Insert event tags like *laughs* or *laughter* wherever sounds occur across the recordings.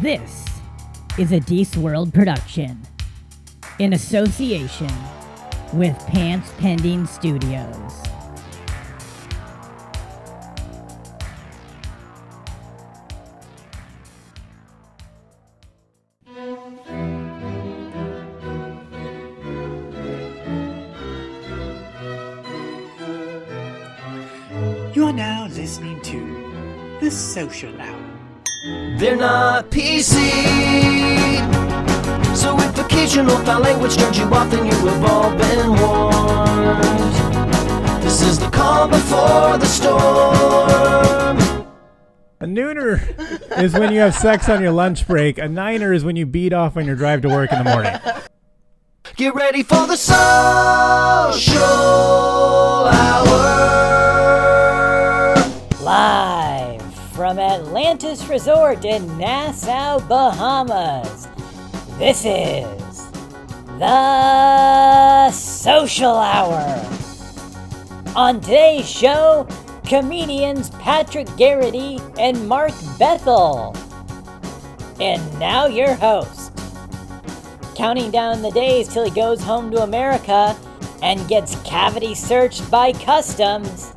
This is a Deece World production in association with Pants Pending Studios. You are now listening to The Social Hour. They're not PC. So if occasional foul language turns you off, then you have all been warned. This is the calm before the storm. A nooner is when you have sex on your lunch break. A niner is when you beat off on your drive to work in the morning. Get ready for the social hour. Live from Atlantis Resort in Nassau, Bahamas. This is the Social Hour. On today's show, comedians Patrick Garrity and Mark Bethel. And now your host, counting down the days till he goes home to America and gets cavity searched by customs.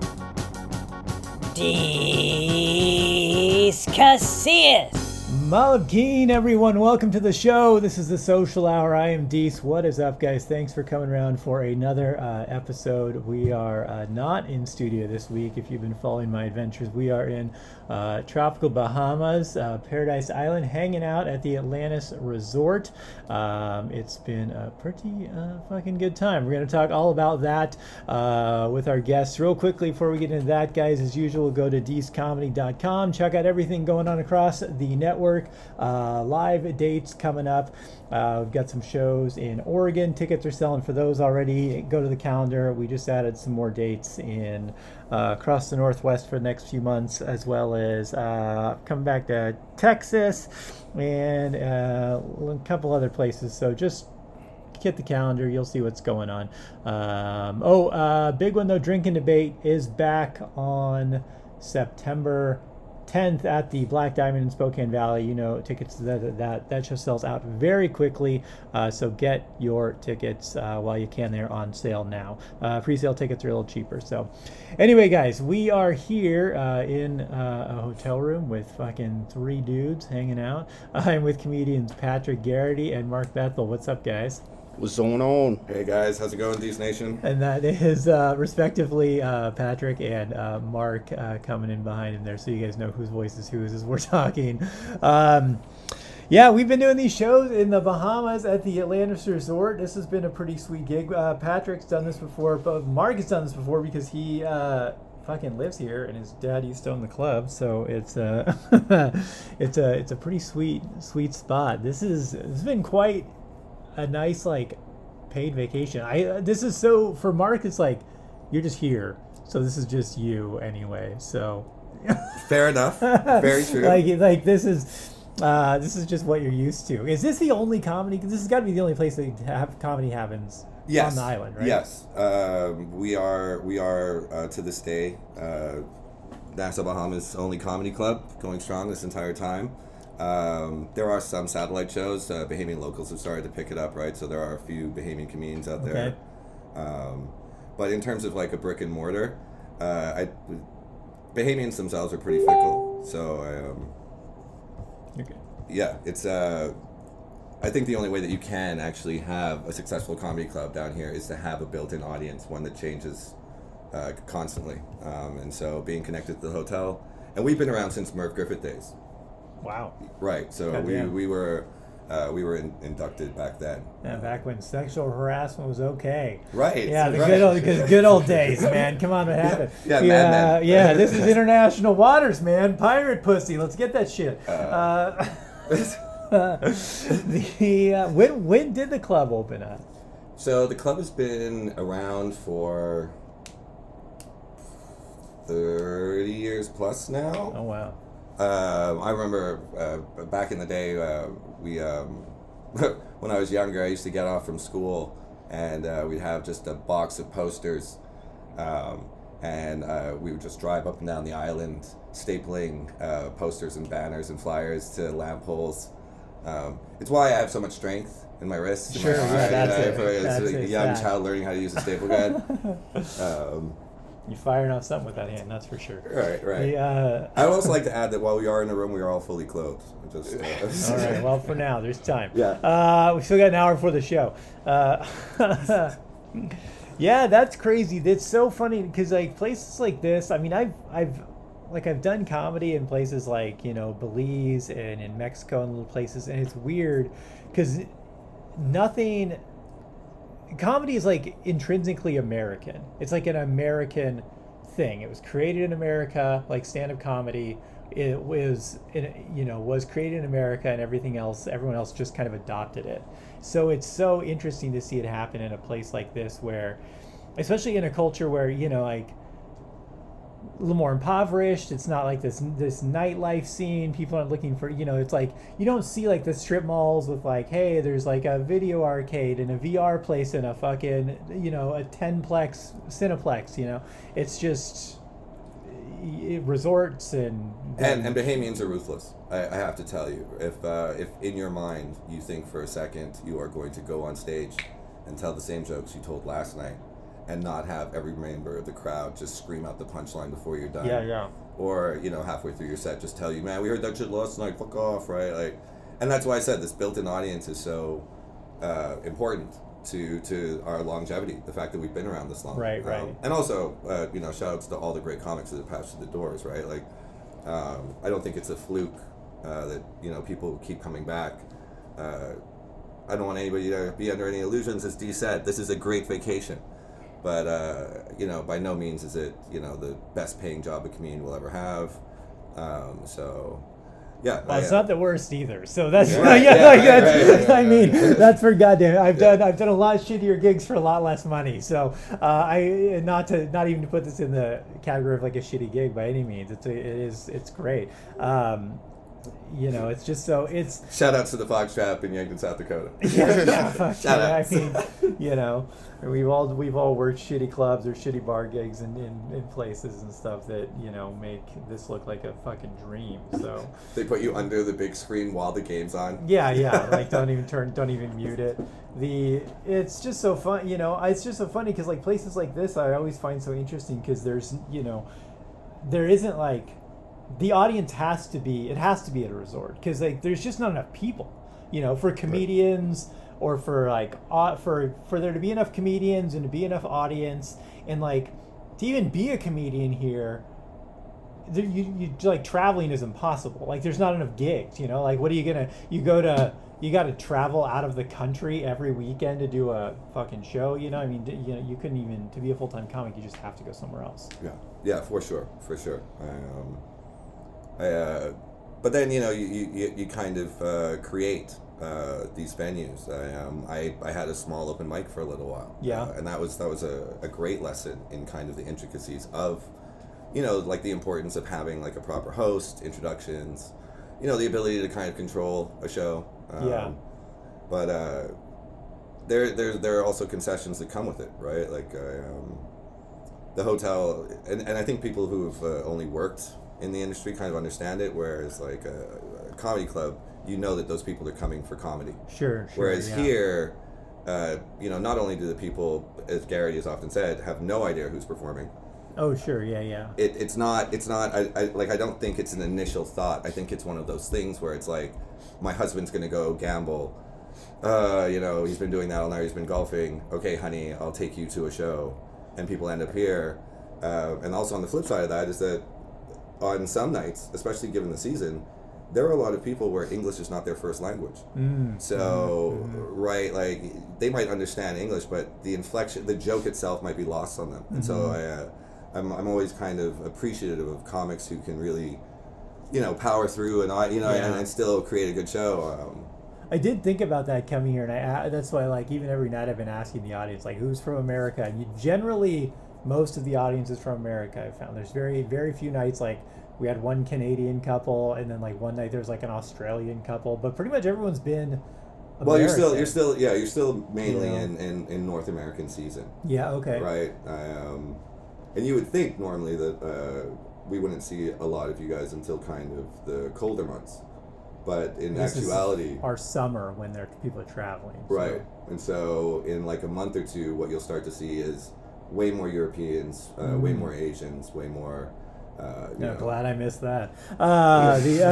Casillas. Malageen, everyone. Welcome to the show. This is the Social Hour. I am Deece. What is up, guys? Thanks for coming around for another uh, episode. We are uh, not in studio this week. If you've been following my adventures, we are in uh, tropical Bahamas, uh, Paradise Island, hanging out at the Atlantis Resort. Um, it's been a pretty uh, fucking good time. We're going to talk all about that uh, with our guests. Real quickly, before we get into that, guys, as usual, go to deescomedy.com. Check out everything going on across the network. Uh, live dates coming up. Uh, we've got some shows in Oregon. Tickets are selling for those already. Go to the calendar. We just added some more dates in uh, across the Northwest for the next few months, as well as uh, coming back to Texas and uh, a couple other places. So just hit the calendar. You'll see what's going on. Um, oh, uh, big one though. Drinking debate is back on September 10th at the Black Diamond in Spokane Valley. You know, tickets that that that show sells out very quickly. Uh, so get your tickets uh, while you can. They're on sale now. Uh, pre-sale tickets are a little cheaper. So, anyway, guys, we are here uh, in uh, a hotel room with fucking three dudes hanging out. *laughs* I'm with comedians Patrick Garrity and Mark Bethel. What's up, guys? What's going on? Hey guys, how's it going, Deece Nation? And that is uh, respectively uh, Patrick and uh, Mark uh, coming in behind him there, so you guys know whose voice is whose as we're *laughs* talking. Um, yeah, we've been doing these shows in the Bahamas at the Atlantis Resort. This has been a pretty sweet gig. Uh, Patrick's done this before, but Mark has done this before because he uh, fucking lives here and his dad used to own the club. So it's a *laughs* it's a it's a pretty sweet sweet spot. This is it's been quite a nice like paid vacation. I uh, this is so for Mark. It's like you're just here, so this is just you anyway. So *laughs* Fair enough. Very true. like like this is uh, this is just what you're used to. Is this the only comedy? This has got to be the only place that have comedy happens yes. on the island, right? Yes. Um, we are we are uh, to this day uh, Nassau Bahamas' only comedy club, going strong this entire time. Um, there are some satellite shows. Uh, Bahamian locals have started to pick it up, right? So there are a few Bahamian comedians out there. Okay. Um, but in terms of like a brick and mortar, uh, I, Bahamians themselves are pretty fickle. So um, You're yeah, it's uh, I think the only way that you can actually have a successful comedy club down here is to have a built-in audience, one that changes uh, constantly. Um, and so being connected to the hotel, and we've been around since Merv Griffin days, Wow. right? So we, Goddamn. we were uh, we were in, inducted back then. Yeah, back when sexual harassment was okay. Right. Yeah, the right. good old, good, good old days, *laughs* man. Come on, what happened? yeah, yeah, Men. yeah. This is international waters, man. Pirate pussy. Let's get that shit. Uh, *laughs* the uh, when when did the club open up? So the club has been around for thirty years plus now. Oh wow. Um, I remember uh, back in the day, uh, we um, *laughs* when I was younger, I used to get off from school and uh, we'd have just a box of posters, um, and uh, we would just drive up and down the island, stapling uh, posters and banners and flyers to lamp poles. Um, it's why I have so much strength in my wrists. in my Sure, yeah, that's uh, it. as That's a young that. child learning how to use a staple gun. *laughs* You're firing off something with that hand, that's for sure. right, right. The, uh, I would also like to add that while we are in the room, we are all fully clothed. Just, uh, *laughs* All right. Well, for now, there's time. Yeah. Uh, we still got an hour for the show. Uh, *laughs* yeah, that's crazy. That's so funny because like places like this. I mean, I've I've like I've done comedy in places like you know Belize and in Mexico and little places, and it's weird because nothing. Comedy is like intrinsically American. It's like an American thing. It was created in America, like stand-up comedy. It was, you know, was created in America, and everything else, everyone else just kind of adopted it. So it's so interesting to see it happen in a place like this, where, especially in a culture where you know, like little more impoverished. It's not like this this nightlife scene. People aren't looking for you know. It's like you don't see like the strip malls with like, hey, there's like a video arcade and a VR place and a fucking you know a tenplex cineplex. You know, it's just eh, resorts and And, and Bahamians are ruthless. I, I have to tell you, if uh, if in your mind you think for a second you are going to go on stage and tell the same jokes you told last night, and not have every member of the crowd just scream out the punchline before you're done, yeah yeah or you know halfway through your set just tell you, man, we heard that shit last night, fuck off, right? Like, and that's why I said this built-in audience is so uh, important to to our longevity. The fact that we've been around this long, Right, Um, right. and also, uh, you know, shout outs to all the great comics that have passed through the doors, right? Like, um, I don't think it's a fluke uh, that you know people keep coming back. Uh, I don't want anybody to be under any illusions. As Dee said, this is a great vacation, but uh, you know, by no means is it you know the best paying job a comedian will ever have. Um, so, yeah, Well, I, it's uh, not the worst either. So that's *laughs* Right, yeah, yeah, like that's, right, right, I mean, *laughs* that's for goddamn. I've done I've done a lot shittier gigs for a lot less money. So uh, I not to not even to put this in the category of like a shitty gig by any means. It's a, it is it's great. Um, you know, it's just so it's shout outs to the Fox Trap in Yankton, South Dakota. *laughs* yeah, yeah, *laughs* Shout yeah. I mean, you know, we've all we've all worked shitty clubs or shitty bar gigs in, in, in places and stuff that you know make this look like a fucking dream. So. They put you under the big screen while the game's on. Yeah, yeah. *laughs* Like don't even turn, don't even mute it. The it's just so fun, you know. It's just so funny because like places like this, I always find so interesting because there's, you know, there isn't like the audience has to be. It has to be at a resort because like there's just not enough people, you know, for comedians or for like au- for for there to be enough comedians and to be enough audience and like to even be a comedian here there, you, you like traveling is impossible. Like there's not enough gigs, you know. Like what are you gonna? You go to you got to travel out of the country every weekend to do a fucking show. You know, I mean, you know, you couldn't even to be a full time comic. You just have to go somewhere else. Yeah, yeah, for sure, for sure. Um, uh, but then you know you, you, you- kind of uh, create uh, these venues. I, um, I I had a small open mic for a little while. Yeah. uh, and that was that was a, a great lesson in kind of the intricacies of, you know, like the importance of having like a proper host, introductions, you know, the ability to kind of control a show. Um, Yeah. But uh, there there there are also concessions that come with it, right? Like. I, um, the hotel and, and i think people who've uh, only worked in the industry kind of understand it whereas like a, a comedy club you know that those people are coming for comedy Sure. sure whereas yeah. here uh, you know not only do the people as gary has often said have no idea who's performing Oh, sure. Yeah, yeah. it, it's not it's not I, I like i don't think it's an initial thought i think it's one of those things where it's like my husband's gonna go gamble uh, you know he's been doing that all night he's been golfing okay honey i'll take you to a show and people end up here uh, and also on the flip side of that is that on some nights especially given the season there are a lot of people where english is not their first language Mm. so right, like they might understand English, but the inflection, the joke itself, might be lost on them. And so I, uh, I'm, I'm always kind of appreciative of comics who can really, you know, power through and I, you know, and, and still create a good show. Um, I did think about that coming here, and I that's why like even every night I've been asking the audience like who's from America, and you, generally most of the audience is from America. I found there's very very few nights like we had one Canadian couple, and then like one night there's like an Australian couple, but pretty much everyone's been. well, you're still, you're still, yeah, you're still mainly Yeah. in, in, in North American season, Yeah. Okay. right? Um, and you would think normally that uh, we wouldn't see a lot of you guys until kind of the colder months, but in This is actuality, our summer when there people are traveling. so- Right. And so in like a month or two, what you'll start to see is way more Europeans, uh, way more Asians, way more. Uh, you No, know, glad I missed that. Uh, *laughs* the,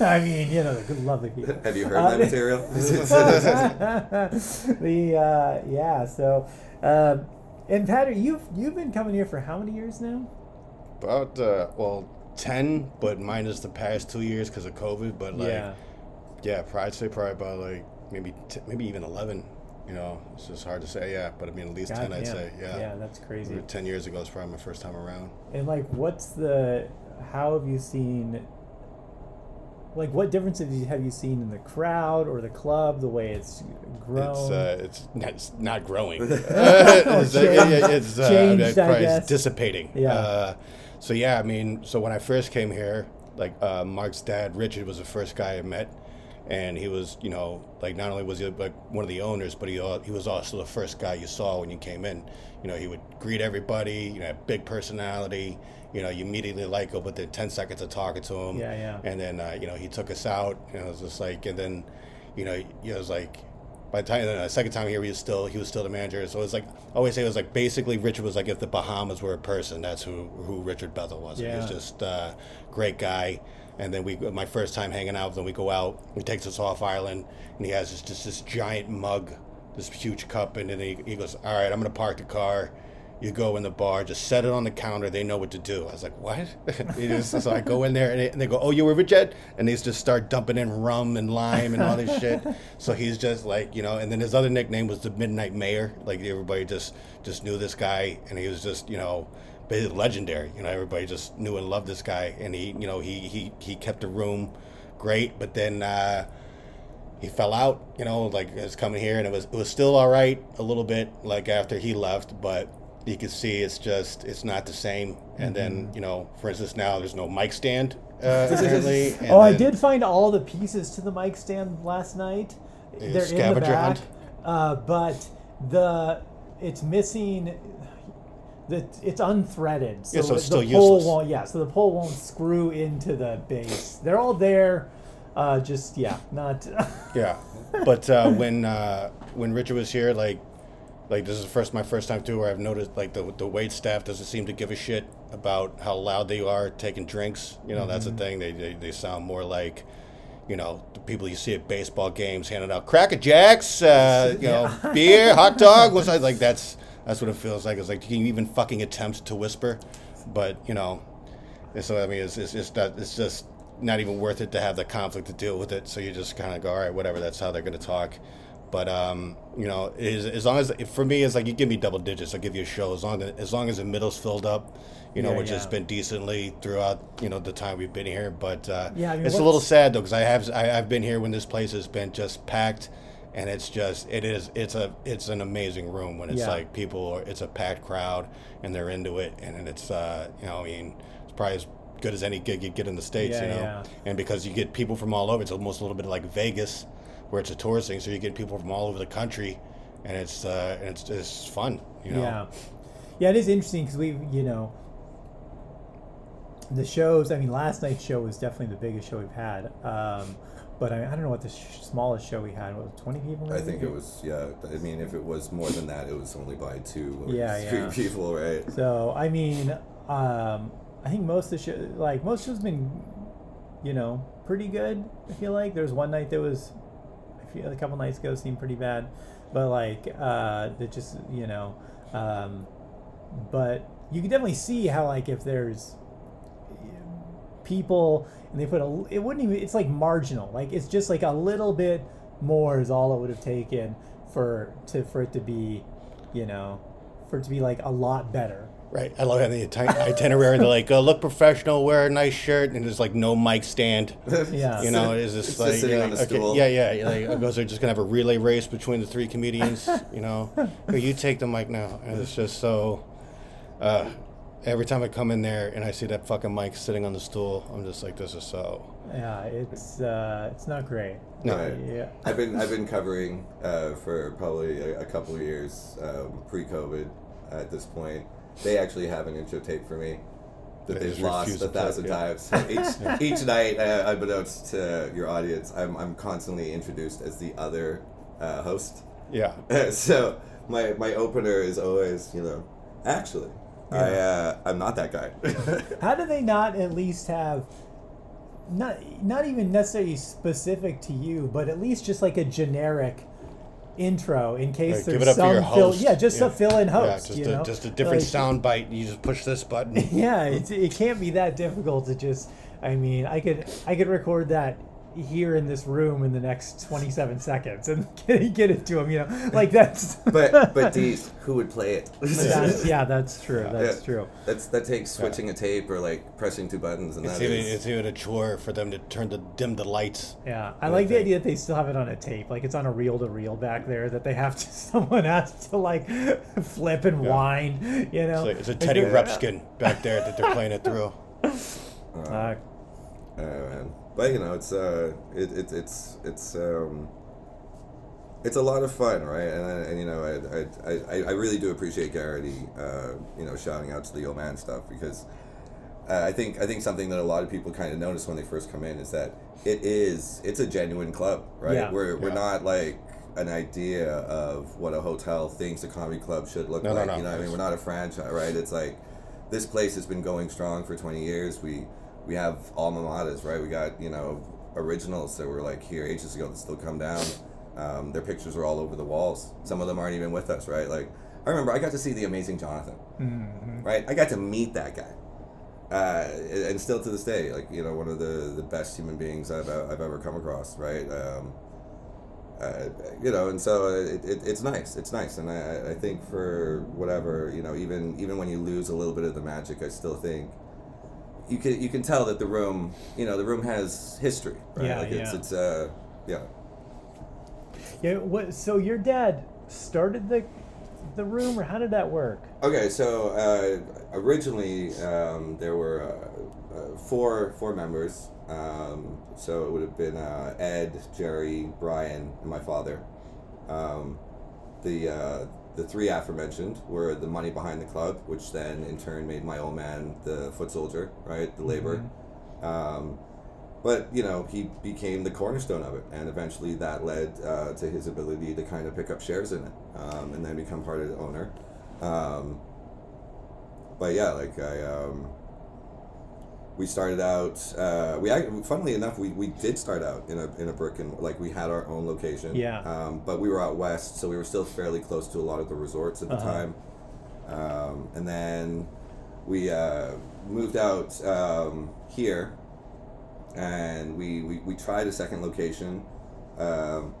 uh, *laughs* I mean, you know, the good, lovely people. Have you heard Uh, my *laughs* material? the uh, yeah, so um, and Patrick, you've you've been coming here for how many years now? About uh, well, ten, but minus the past two years because of COVID. But like, yeah, yeah, probably, I'd say probably about like maybe t- maybe even eleven. You know, it's just hard to say. Yeah, but I mean at least ten, I'd Goddamn. say. Yeah. yeah, that's crazy. Ten years ago was probably my first time around. And like, what's the? How have you seen? Like, what differences have you, seen in the crowd or the club? The way it's grown. It's uh, it's not, it's not growing. *laughs* *laughs* It's, uh, yeah, yeah, changed- it's, uh, changed, I probably guess. it's dissipating. Yeah. Uh, so yeah, I mean, so when I first came here, like uh, Mark's dad, Richard, was the first guy I met, and he was, you know, like not only was he like one of the owners, but he he was also the first guy you saw when you came in. You know, he would greet everybody. You know, big personality. You know, you immediately like him within ten seconds of talking to him. Yeah, yeah. And then uh, you know he took us out. You know, it was just like, and then, you know, it was like by the time the second time here, he was still he was still the manager. So it was like I always say it was like basically Richard was like if the Bahamas were a person, that's who who Richard Bethel was. Yeah. He was just uh, great guy. And then we my first time hanging out with him, we go out. He takes us off island, and he has this, just this giant mug, this huge cup, and then he, he goes, "All right, I'm gonna park the car." You go in the bar, just set it on the counter. They know what to do. I was like, "What?" *laughs* So I go in there, and they, and they go, "Oh, you were Richard," and they just start dumping in rum and lime and all this shit. So he's just like, you know. And then his other nickname was the Midnight Mayor. Like everybody just just knew this guy, and he was just, you know, basically legendary. You know, everybody just knew and loved this guy, and he, you know, he he he kept the room great. But then. uh he fell out, you know, like it was coming here, and it was it was still all right a little bit, like after he left, but you can see it's just it's not the same. And then Mm-hmm. you know, for instance, now there's no mic stand uh, *laughs* apparently. and oh, I then- did find all the pieces to the mic stand last night. They're in the back, uh, but the it's missing. It's unthreaded, so, Yeah, so it's the still pole useless. won't. Yeah, so the pole won't screw into the base. They're all there, uh, just yeah, not. *laughs* Yeah, but uh, when uh, when Richard was here, like like this is first my first time too, where I've noticed like the the wait staff doesn't seem to give a shit about how loud they are taking drinks. You know, that's the thing. They, they they sound more like. You know, the people you see at baseball games handing out Cracker Jacks, uh, you know, *laughs* beer, hot dog. What's that? Like that's that's what it feels like. It's like you even fucking attempt to whisper, but you know, so I mean, it's it's, it's not it's just not even worth it to have the conflict to deal with it. So you just kind of go, all right, whatever. That's how they're going to talk. But um, you know, is as long as for me, it's like you give me double digits, I'll give you a show. As long as as long as the middle's filled up, you know, Yeah, which has been decently throughout you know the time we've been here. But uh, Yeah, I mean, it's a little sad though because I have I, I've been here when this place has been just packed. And it's just it is it's a it's an amazing room when it's Yeah. like people are, it's a packed crowd and they're into it and, it's uh you know I mean it's probably as good as any gig you get in the states Yeah, you know yeah. and because you get people from all over it's almost a little bit like Vegas where it's a tourist thing so you get people from all over the country and it's uh and it's it's fun you know Yeah, yeah, it is interesting because we, you know, the shows. I mean, last night's show was definitely the biggest show we've had. Um, but I, I don't know what the sh- smallest show we had was. Twenty people. I think it was yeah. I mean, if it was more than that, it was only by two or Yeah, three yeah. people, right? So I mean, um, I think most of the show, like most shows, been, you know, pretty good. I feel like there was one night that was, I feel a couple nights ago seemed pretty bad, but like uh, that just you know, um, but you can definitely see how like if there's people and they put a it wouldn't even it's like marginal like it's just like a little bit more is all it would have taken for to for it to be you know for it to be like a lot better right I love having the iti- itinerary they're like uh, look professional wear a nice shirt and there's like no mic stand *laughs* yeah you know, is It's this just like sitting yeah, on a okay, stool. yeah, yeah, yeah, like, goes they're just gonna have a relay race between the three comedians, you know. *laughs* Here, you take the mic now, and it's just so. Uh, every time I come in there and I see that fucking mic sitting on the stool, I'm just like, this is so. yeah it's uh it's not great No. Right. yeah I've been I've been covering uh, for probably a, a couple of years um, pre-COVID at this point, they actually have an intro tape for me that They they've lost a to play it, thousand yeah. times. *laughs* Each, each night, uh, unbeknownst to your audience, I'm, I'm constantly introduced as the other uh, host. Yeah. *laughs* so my my opener is always, you know, actually, I uh, I'm not that guy. *laughs* How do they not at least have not not even necessarily specific to you, but at least just like a generic intro in case Right, there's give it up some for your fill host. yeah just a fill-in Yeah, host just, you a, know just a different Like, sound bite. You just push this button. *laughs* yeah it's, it can't be that difficult to just i mean i could i could record that here in this room in the next 27 seconds and *laughs* get, get it to him you know like that's *laughs* but but these who would play it? that's, yeah that's true that's Yeah. true That's that takes switching a tape or like pressing two buttons, and It's that even, is- it's even a chore for them to turn the dim the lights. Yeah, I I like the think- idea that they still have it on a tape, like it's on a reel to reel back there. That they have to, *laughs* someone has to like flip and whine, you know. It's, like, it's a Teddy they're- Ruxpin back there that they're playing it through. Uh, Uh, man. But you know, it's uh, it, it it's it's um, it's a lot of fun, right? And, I- and you know, I, I, I, I really do appreciate Garrity, uh, you know, shouting out to the old man stuff because uh, I think I think something that a lot of people kind of notice when they first come in is that it is it's a genuine club, right? Yeah. We're we're Yeah. not like an idea of what a hotel thinks a comedy club should look No, no, like. no. You know, what I mean, we're not a franchise, right? It's like this place has been going strong for 20 years. We we have alma maters, right? We got you know originals that were like here ages ago that still come down. Um, their pictures are all over the walls. Some of them aren't even with us, right? Like I remember I got to see the amazing Jonathan, mhm. right? I got to meet that guy. Uh, and still to this day, like you know, one of the, the best human beings I've, I've ever come across, right? Um, uh, you know, and so it, it, it's nice. It's nice, and I, I think for whatever you know, even even when you lose a little bit of the magic, I still think you can you can tell that the room, you know, the room has history. Right? Yeah, like it's yeah. it's uh yeah. yeah. What? So your dad started the the room, or how did that work? Okay, so uh, originally um, there were uh, uh, four four members. Um, so it would have been uh, Ed, Jerry, Brian, and my father. Um, the uh, the three aforementioned were the money behind the club, which then in turn made my old man the foot soldier, right, the labor. Um, but you know he became the cornerstone of it, and eventually that led uh, to his ability to kind of pick up shares in it, um, and then become part of the owner. Um, but yeah, like I, um, we started out. Uh, we funnily enough, we, we did start out in a in a brick and like we had our own location. Yeah. Um, but we were out west, so we were still fairly close to a lot of the resorts at the Uh-huh. time. Um, and then we uh, moved out um, here, and we, we, we tried a second location. Um,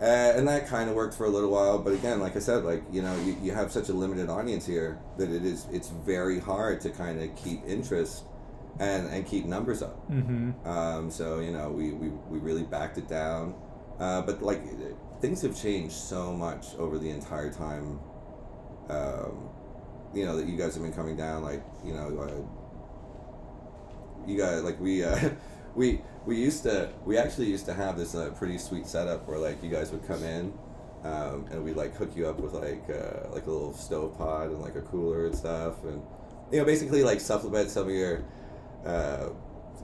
uh, and that kind of worked for a little while, but again, like I said, like you know, you, you have such a limited audience here that it is it's very hard to kind of keep interest and and keep numbers up. Mm-hmm. Um, so you know, we, we, we really backed it down. Uh, but like things have changed so much over the entire time. Um, you know that you guys have been coming down. Like you know, uh, you guys like we uh, *laughs* we we used to we actually used to have this uh, pretty sweet setup where like you guys would come in. Um, and we'd like hook you up with like uh, like a little stove pod and like a cooler and stuff and you know basically like supplement some of your uh,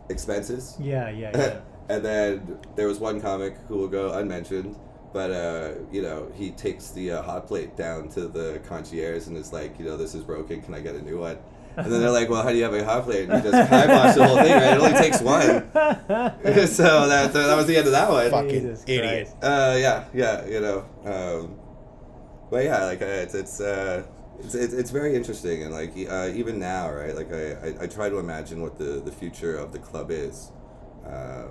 expenses Yeah, yeah, *laughs* yeah. and then there was one comic who will go unmentioned, but uh, you know he takes the uh, hot plate down to the concierge and is like, you know, this is broken. Can I get a new one? And then they're like, well, how do you have a hot plate? And he just kibosh the whole thing. Right? It only takes one. *laughs* so that that was the end of that one. Fucking Jesus idiot. Uh, yeah, yeah, you know. Um, but yeah, like uh, it's it's, uh, it's it's it's very interesting, and like uh, even now, right? Like I, I, I try to imagine what the, the future of the club is. Uh,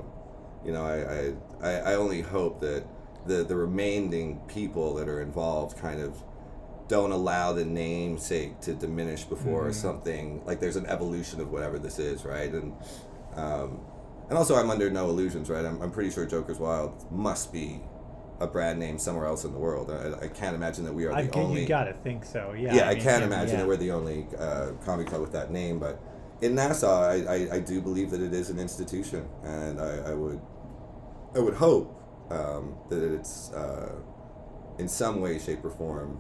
you know, I, I, I only hope that the the remaining people that are involved kind of don't allow the namesake to diminish before something like there's an evolution of whatever this is, right? And um, and also, I'm under no illusions, right? I'm, I'm pretty sure Joker's Wild must be a brand name somewhere else in the world. I, I can't imagine that we are I, the only. you gotta think so. Yeah. yeah, I, mean, can't imagine yeah. that we're the only uh, comedy club with that name. But in Nassau, I, I, I do believe that it is an institution, and I, I would I would hope um, that it's uh, in some way, shape, or form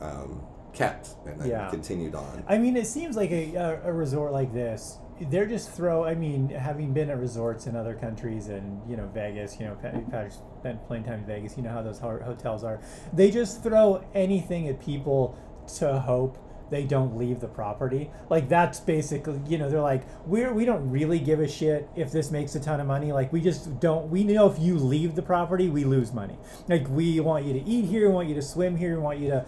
um, kept and Yeah. continued on. I mean, it seems like a, a, a resort like this. They're just throw. I mean, having been at resorts in other countries and you know Vegas, you know, Pat- Patrick's spent plenty time in Vegas. You know how those hotels are. They just throw anything at people to hope they don't leave the property. Like that's basically, you know, they're like, we're we don't really give a shit if this makes a ton of money. Like we just don't. We know if you leave the property, we lose money. Like we want you to eat here, we want you to swim here, we want you to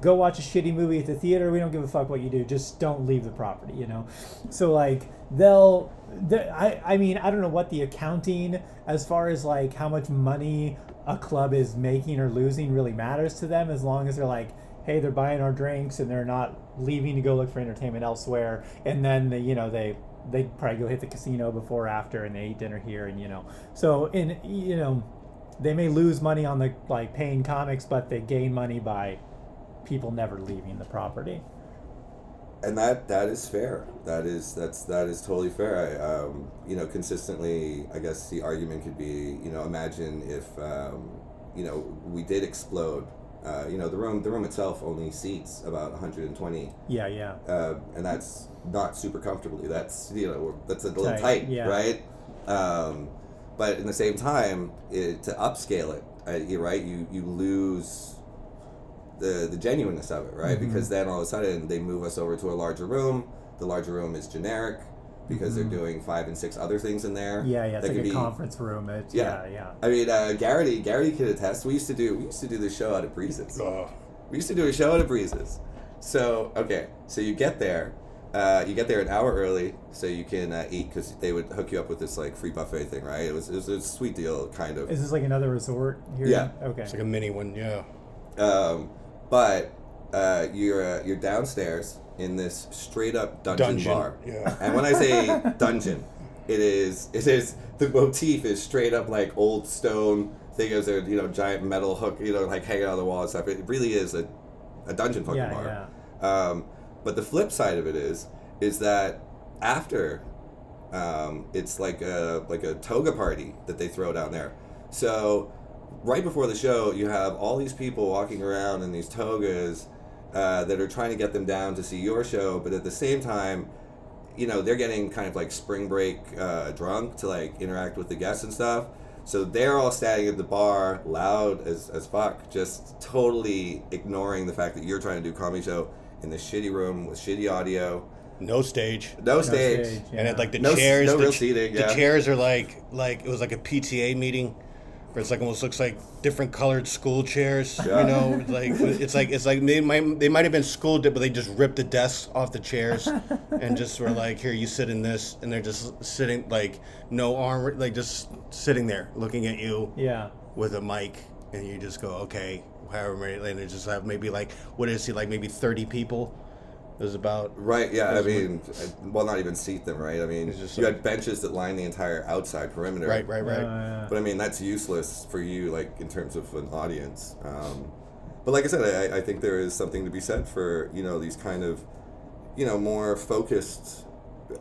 go watch a shitty movie at the theater. We don't give a fuck what you do. Just don't leave the property. You know. So like they'll. they- I I mean I don't know what the accounting as far as like how much money a club is making or losing really matters to them as long as they're like hey they're buying our drinks and they're not leaving to go look for entertainment elsewhere and then they, you know they they probably go hit the casino before or after and they eat dinner here and you know so in you know they may lose money on the like paying comics but they gain money by people never leaving the property and that that is fair. That is that's that is totally fair. I, um, you know, consistently, I guess the argument could be, you know, imagine if um, you know we did explode. Uh, you know, the room the room itself only seats about 120, yeah yeah uh, and that's not super comfortably. That's you know that's a little Tight, tight, yeah. right? Um, but in the same time, it, to upscale it, uh, you're right. You you lose the the genuineness of it, right? Mm-hmm. Because then all of a sudden they move us over to a larger room. The larger room is generic because they're doing five and six other things in there. Mm-hmm. yeah yeah it's that like could a be- conference room it's, Yeah. yeah yeah I mean, uh, Garrity Garrity could attest. We used to do we used to do the show out of Breezes. Ugh. We used to do a show out of Breezes. So okay, so you get there, uh, you get there an hour early so you can uh, eat because they would hook you up with this like free buffet thing, right? It was it was a sweet deal, kind of. is this like another resort here Yeah. okay It's like a mini one, yeah. Um, but uh, you're uh, you're downstairs in this straight up dungeon, Dungeon, bar. yeah. And when I say *laughs* dungeon, it is it is the motif is straight up like old stone. thing of a you know giant metal hook, you know, like hanging on the wall and stuff. It really is a, a dungeon fucking Yeah, bar. Um, but the flip side of it is is that after um, it's like a like a toga party that they throw down there. So right before the show, you have all these people walking around in these togas uh, that are trying to get them down to see your show, but at the same time, you know, they're getting kind of like spring break uh, drunk to like interact with the guests and stuff. So they're all standing at the bar, loud as, as fuck, just totally ignoring the fact that you're trying to do a comedy show in this shitty room with shitty audio, No stage. no, No stage. stage, And it, like the No chairs, no the, real ch- seating, the chairs are like like it was like a PTA meeting, where it's like almost looks like different colored school chairs. Yeah. You know, like it's like it's like they might they might have been school, but they just ripped the desks off the chairs *laughs* and just were like, here you sit in this, and they're just sitting like no arm, like just sitting there looking at you yeah with a mic, and you just go okay, however many, and they just have maybe like what is he like maybe thirty people. There's about Right, yeah, I mean, well, not even seat them, right? I mean, just you like- had benches that line the entire outside perimeter. right, right, right. Uh, But I mean, that's useless for you, like, in terms of an audience. Um, but like I said, I, I think there is something to be said for, you know, these kind of, you know, more focused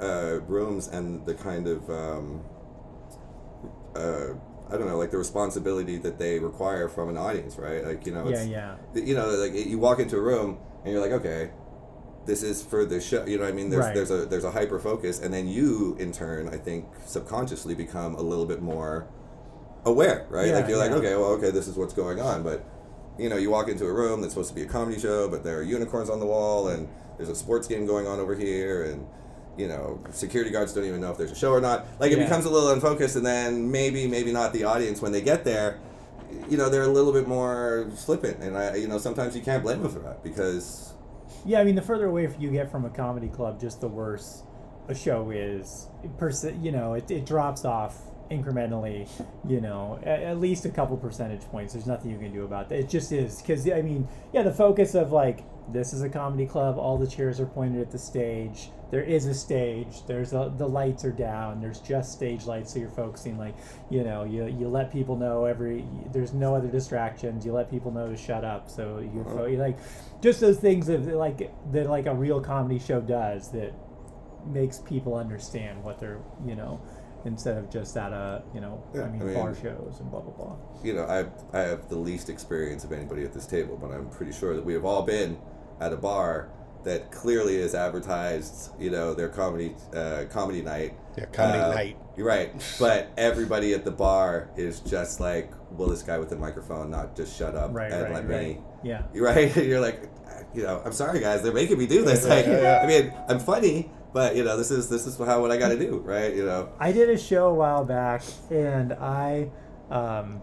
uh, rooms and the kind of, um, uh, I don't know, like the responsibility that they require from an audience, right? Like, you know, yeah it's, yeah you know, like you walk into a room and you're like, okay, this is for the show. You know, what I mean, there's Right. there's a there's a hyper focus, and then you, in turn, I think subconsciously become a little bit more aware, right? Yeah, like you're like, okay, well, okay, this is what's going on, but you know, you walk into a room that's supposed to be a comedy show, but there are unicorns on the wall, and there's a sports game going on over here, and you know, security guards don't even know if there's a show or not. Like it Yeah. becomes a little unfocused, and then maybe, maybe not the audience when they get there. You know, they're a little bit more flippant, and I, you know, sometimes you can't blame them for that because Yeah, I mean, the further away you get from a comedy club, just the worse a show is. Perc- you know, it, it drops off incrementally. You know, at, at least a couple percentage points. There's nothing you can do about that. It just is because I mean, yeah, the focus of like this is a comedy club. All the chairs are pointed at the stage. There is a stage. There's a, the lights are down. There's just stage lights, so you're focusing like you know you you let people know every. There's no other distractions. You let people know to shut up. So you uh-huh. like just those things that like that like a real comedy show does that makes people understand what they're you know instead of just at a you know Yeah, I mean, I mean- bar shows and blah blah blah. you know, I I have the least experience of anybody at this table, but I'm pretty sure that we have all been at a bar that clearly is advertised, you know, their comedy uh, comedy night. Yeah, comedy Uh, night. You're right, but everybody at the bar is just like, "Will this guy with the microphone not just shut up Right, and right, let right. me?" Yeah. You're right. *laughs* You're like, you know, I'm sorry, guys. They're making me do this. Yeah, Like, yeah, yeah. I mean, I'm funny, but you know, this is this is how what I got to do, right? You know. I did a show a while back, and I um,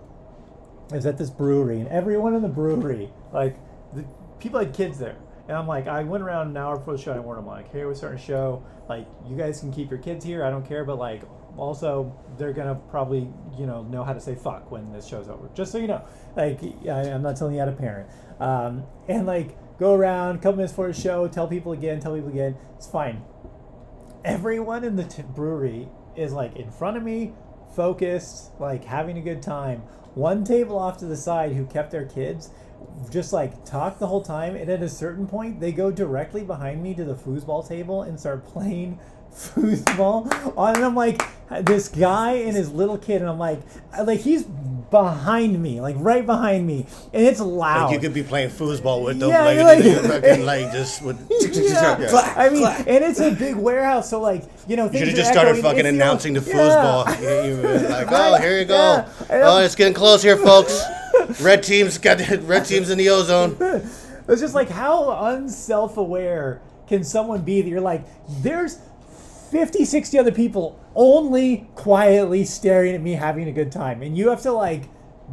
was at this brewery, and everyone in the brewery, like, the people had kids there. And I'm like, I went around an hour before the show. and I warned them, like, hey, we're starting a show. Like, you guys can keep your kids here. I don't care. But, like, also, they're to probably, you know, know how to say fuck when this show's over. Just so you know. Like, I, I'm not telling you how to parent. Um, and, like, go around, a couple minutes before the show, tell people again, tell people again. It's fine everyone in the t- brewery is like in front of me, focused, like having a good time. One table off to the side who kept their kids just like talk the whole time, and at a certain point, they go directly behind me to the foosball table and start playing foosball. On and I'm like, this guy and his little kid, and I'm like, like he's behind me, like right behind me, and it's loud. Like you could be playing foosball with them, Yeah, like, like- *laughs* fucking, like just with. *laughs* Yeah. *laughs* Clack, I mean, and it's a big warehouse, so like you know, You should have just started echoing. fucking It's announcing the Yeah. foosball. You- you like, oh, here you go. Yeah. Oh, it's getting close here, folks. Red team's got red team's in the ozone. It's just like how unself-aware can someone be that you're like, there's 50, 60 other people only quietly staring at me having a good time, and you have to like,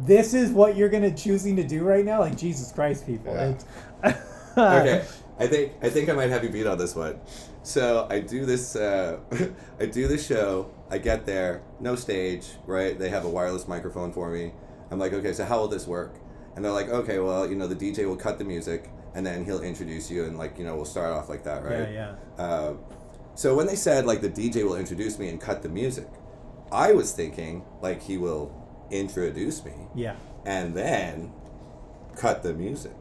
this is what you're gonna choosing to do right now? Like Jesus Christ, people. Yeah. Okay, *laughs* I think I think I might have you beat on this one. So I do this. Uh, *laughs* I do this show. I get there, no stage, right? They have a wireless microphone for me. I'm like, okay, so how will this work? And they're like, okay, well, you know, the DJ will cut the music, and then he'll introduce you, and like, you know, we'll start off like that, right? Yeah, Uh, so when they said like the DJ will introduce me and cut the music, I was thinking like he will introduce me yeah. and then cut the music.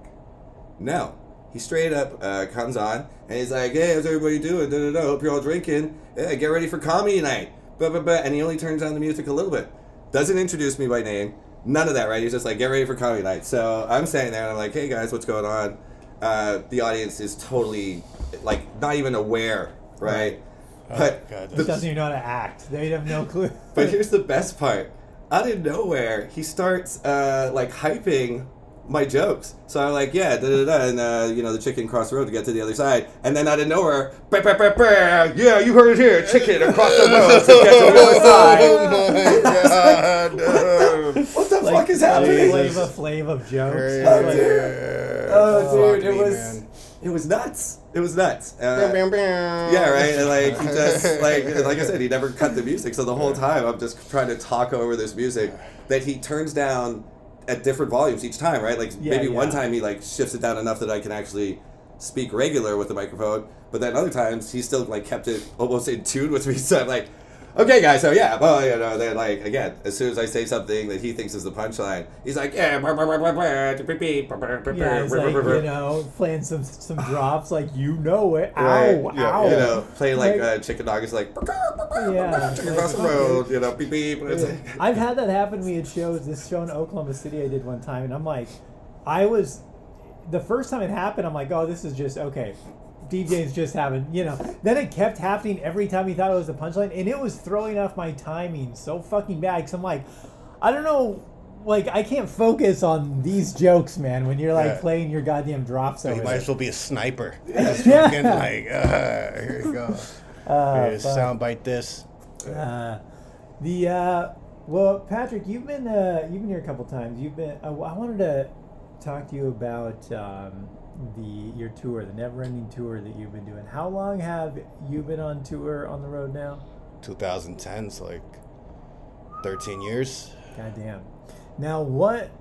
No. He straight up uh, comes on and he's like, "Hey, how's everybody doing? Da, da, da. Hope you're all drinking. Yeah, get ready for comedy night." But but but, and he only turns on the music a little bit. Doesn't introduce me by name. None of that, right? He's just like, "Get ready for comedy night." So I'm standing there and I'm like, "Hey guys, what's going on?" Uh, the audience is totally like not even aware, right? But God, He doesn't even know how to act. They have no clue. but here's the best part. Out of nowhere, he starts uh, like hyping my jokes. So I'm like, yeah, da da da, and uh, you know the chicken cross the road to get to the other side, and then out of nowhere, bah, bah, bah, bah, yeah, you heard it here, chicken across the road to get to the other *laughs* side. Oh my god. *laughs* What the Like, fuck is happening? Flavor Flav of jokes. Crazy. It's like- Oh, dude, it me, was man. it was nuts. It was nuts. Uh, Yeah, right. And like he just *laughs* like like I said, he never cut the music. So the whole time I'm just trying to talk over this music that he turns down at different volumes each time, right? Like Yeah, maybe one time he like shifts it down enough that I can actually speak regular with the microphone, but then other times he still like kept it almost in tune with me. *laughs* So I'm like, okay, guys, so yeah, well, you know, then like again, as soon as I say something that he thinks is the punchline, he's like, yeah, Yeah, blah, like you know, playing some some drops like you know it. Ow, Right, yeah, ow. You know, playing like Like- uh, chicken dog is like, Yeah, chicken like, across the road, you know, beep beep. It's Yeah. like, I've had that happen to me at shows. This show in Oklahoma City I did one time, and I'm like, I was the first time it happened. I'm like, oh, this is just okay. DJ's just having, you know. Then it kept happening every time he thought it was the punchline, and it was throwing off my timing so fucking bad. Cause I'm like, I don't know. Like I can't focus on these jokes, man. When you're like Yeah. playing your goddamn drops You over might there. as well be a sniper. *laughs* Just Yeah. fucking like, uh, here you go. Uh, *laughs* Here, soundbite this. Uh, the uh, well, Patrick, you've been uh, you've been here a couple times. You've been. I, I wanted to talk to you about um, the your tour, the never-ending tour that you've been doing. How long have you been on tour on the road now? 2010, so like 13 years. Goddamn. Now, what?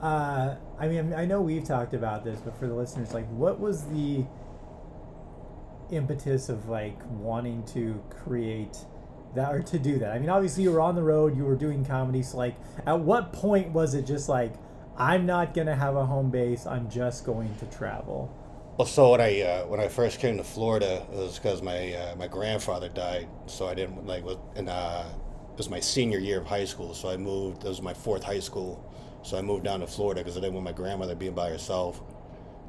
Uh, I mean, I know we've talked about this, but for the listeners, like, what was the impetus of like wanting to create that or to do that? I mean, obviously you were on the road, you were doing comedy. So, like, at what point was it just like, I'm not gonna have a home base. I'm just going to travel. Well, so when I uh, when I first came to Florida, it was because my uh, my grandfather died, so I didn't like. And uh, it was my senior year of high school, so I moved. It was my fourth high school, so I moved down to Florida because I didn't want my grandmother being by herself.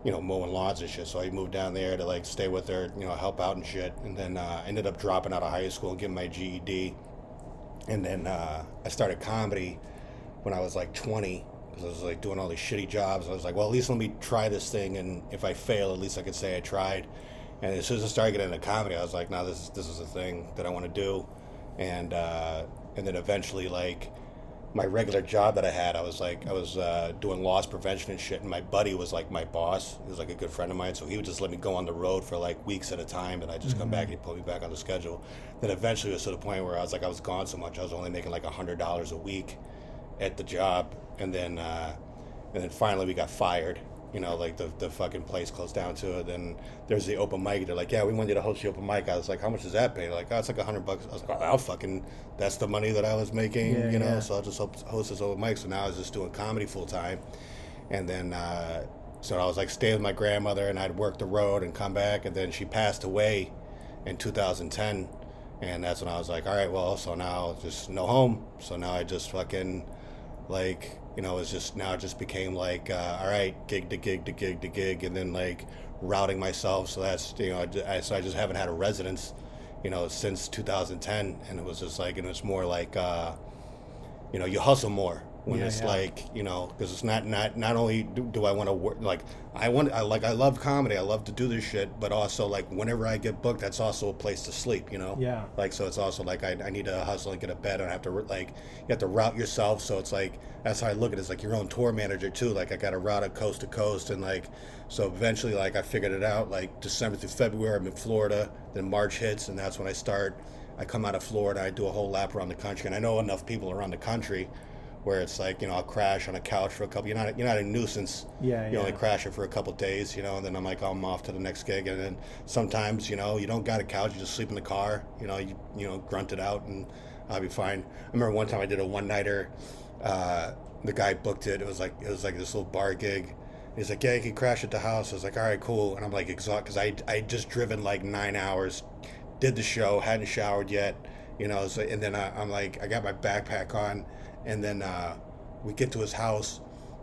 you know, mowing lawns and shit. So I moved down there to like stay with her, you know, help out and shit. And then uh, ended up dropping out of high school and getting my GED. And then uh, I started comedy when I was like 20 because I was like doing all these shitty jobs. I was like, well, at least let me try this thing, and if I fail, at least I can say I tried. And as soon as I started getting into comedy, I was like, no, this is this is a thing that I want to do. And uh, and then eventually, like my regular job that I had, I was like, I was uh, doing loss prevention and shit. And my buddy was like my boss. He was like a good friend of mine, so he would just let me go on the road for like weeks at a time, and I'd just come back and he'd put me back on the schedule. Then eventually, it was to the point where I was like, I was gone so much, I was only making like a hundred dollars a week at the job, and then uh, and then finally we got fired. You know, like the, the fucking place closed down to it. Then there's the open mic. They're like, yeah, we want you to host the open mic. I was like, how much does that pay? They're like, oh, it's like a hundred bucks. I was like, oh, I'll fucking, that's the money that I was making, Yeah, you know. yeah. So I'll just host this open mic. So now I was just doing comedy full time, and then uh, so I was like staying with my grandmother, and I'd work the road and come back, and then she passed away in 2010, and that's when I was like, all right, well, so now just no home. So now I just fucking like you know it's just now it just became like uh, all right gig to gig to gig to gig and then like routing myself. So that's you know I, I- so I just haven't had a residence you know since 2010 and it was just like and it's more like uh, you know you hustle more when Yeah, it's yeah. like you know because it's not not not only do, do I want to work like I want I like I love comedy I love to do this shit but also like whenever I get booked that's also a place to sleep you know Yeah. like so it's also like I, I need to hustle and get a bed. I have to like you have to route yourself. So it's like that's how I look at it. It's like your own tour manager too. Like I got to route it coast to coast and like so eventually like I figured it out. Like December through February I'm in Florida. Then March hits and that's when I start. I come out of Florida. I do a whole lap around the country and I know enough people around the country where it's like you know I'll crash on a couch for a couple. You're not you're not a nuisance. Yeah, You only yeah. crash it for a couple days, you know, and then I'm like, I'm off to the next gig, and then sometimes, you know, you don't got a couch, you just sleep in the car, you know, you you know, grunt it out, and I'll be fine. I remember one time I did a one nighter, uh, the guy booked it. It was like it was like this little bar gig. He's like, yeah, you can crash at the house. I was like, all right, cool, and I'm like exhausted because I I just driven like nine hours, did the show, hadn't showered yet, you know, so, and then I, I'm like, I got my backpack on, and then uh, we get to his house.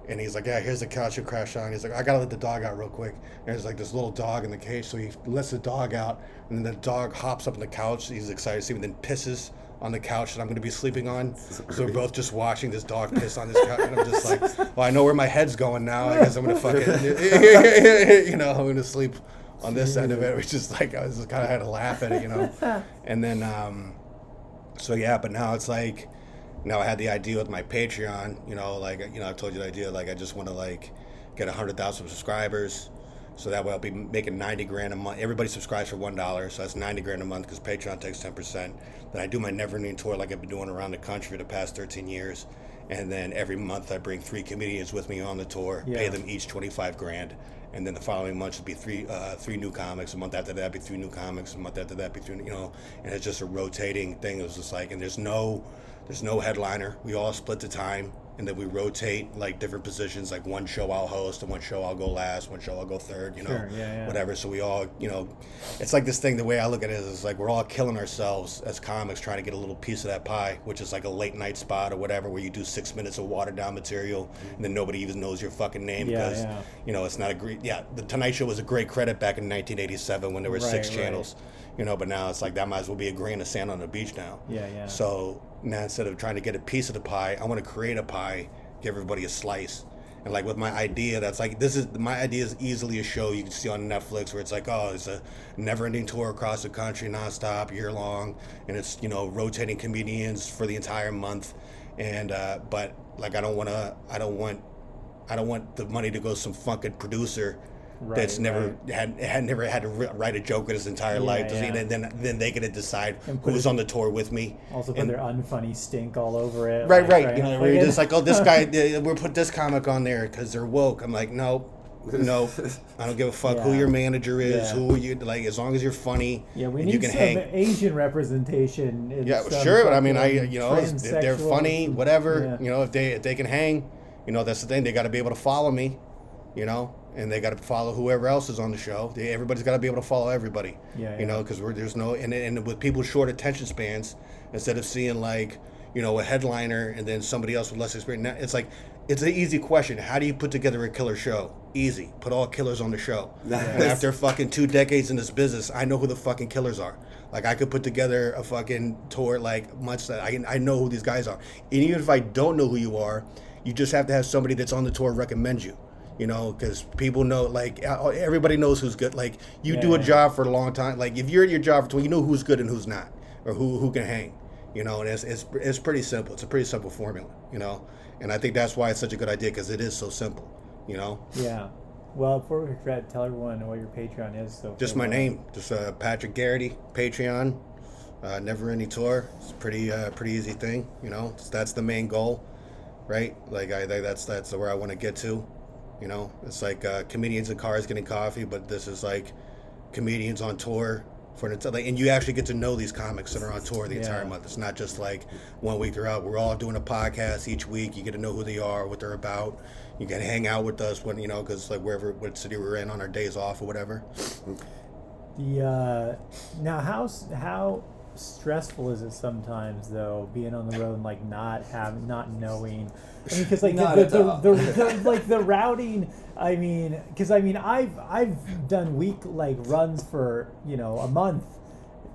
And he's like, yeah, here's the couch you crash on. He's like, I gotta let the dog out real quick. And there's like this little dog in the cage, so he lets the dog out, and then the dog hops up on the couch. He's excited to see me, then pisses on the couch that I'm gonna be sleeping on. So we're both just watching this dog piss on this couch, and I'm just like, well, I know where my head's going now. I guess I'm gonna fucking, *laughs* *laughs* you know, I'm gonna sleep on this end of it. Which is like, I was just kind of had to laugh at it, you know. *laughs* And then, um, so yeah, but now it's like, now I had the idea with my Patreon, you know, like you know, I told you the idea, like I just want to like get a hundred thousand subscribers, so that way I'll be making ninety grand a month. Everybody subscribes for one dollar, so that's ninety grand a month because Patreon takes ten percent. Then I do my never ending tour like I've been doing around the country for the past thirteen years, and then every month I bring three comedians with me on the tour, pay them each twenty five grand. And then the following month would be three, uh, three new comics. A month after that, be three new comics. A month after that, be three. You know, and it's just a rotating thing. It was just like, and there's no, there's no headliner. We all split the time, and then we rotate like different positions. Like one show I'll host, and one show I'll go last, one show I'll go third. You know, Sure, yeah, yeah. whatever. So we all, you know, it's like this thing. The way I look at it is, like we're all killing ourselves as comics, trying to get a little piece of that pie, which is like a late night spot or whatever, where you do six minutes of watered down material, and then nobody even knows your fucking name Yeah, because yeah. you know it's not a great. Yeah, the Tonight Show was a great credit back in 1987 when there were six channels. right. You know, but now it's like that might as well be a grain of sand on the beach now. Yeah, yeah. So now instead of trying to get a piece of the pie, I want to create a pie, give everybody a slice. And like with my idea, that's like this is my idea is easily a show you can see on Netflix where it's like, oh, it's a never-ending tour across the country, nonstop, year long, and it's you know rotating comedians for the entire month. And uh, but like I don't want to, I don't want, I don't want the money to go to some fucking producer. That's never right. had had never had to ri- write a joke in his entire Yeah, life. yeah. And then then they get to decide who's on the tour with me. Also put And- their unfunny stink all over it. Right, like, right. You know, we're just like, oh, this guy, *laughs* we'll put this comic on there because they're woke. I'm like, nope, nope. I don't give a fuck who your manager is, Yeah. who you like. As long as you're funny, Yeah, we need you can some hang. Asian representation. Yeah, sure. But I mean, I you know, if they're funny, whatever. Yeah. You know, if they if they can hang, you know, that's the thing. They got to be able to follow me, you know, and they got to follow whoever else is on the show. They, everybody's got to be able to follow everybody. Yeah, You yeah. know, because there's no and and with people's short attention spans, instead of seeing like you know a headliner and then somebody else with less experience, now it's like it's an easy question. How do you put together a killer show? Easy. Put all killers on the show. And after fucking two decades in this business, I know who the fucking killers are. Like I could put together a fucking tour like much that I I know who these guys are. And even if I don't know who you are, you just have to have somebody that's on the tour recommend you. You know, because people know, like uh, everybody knows who's good. Like you do a job for a long time. Like if you're in your job for 20, you know who's good and who's not, or who who can hang. You know, and it's it's it's pretty simple. It's a pretty simple formula. You know, and I think that's why it's such a good idea because it is so simple. You know, Yeah. Well, before we forget, tell everyone what your Patreon is. So just my name, just uh, Patrick Garrity, Patreon, uh, Never Ending Tour. It's pretty uh, pretty easy thing. You know, that's the main goal, right? Like I that's that's where I want to get to. You know, it's like uh, comedians in cars getting coffee, but this is like comedians on tour for an like, and you actually get to know these comics that are on tour the entire month. It's not just like one week they're out. We're all doing a podcast each week. You get to know who they are, what they're about. You can hang out with us when you know, because like wherever what city we're in on our days off or whatever. The uh, now how s- how stressful is it sometimes though being on the road and like not having not knowing? I mean because like the, at the, the, *laughs* the, like the routing I mean because I mean I've I've done week like runs for you know a month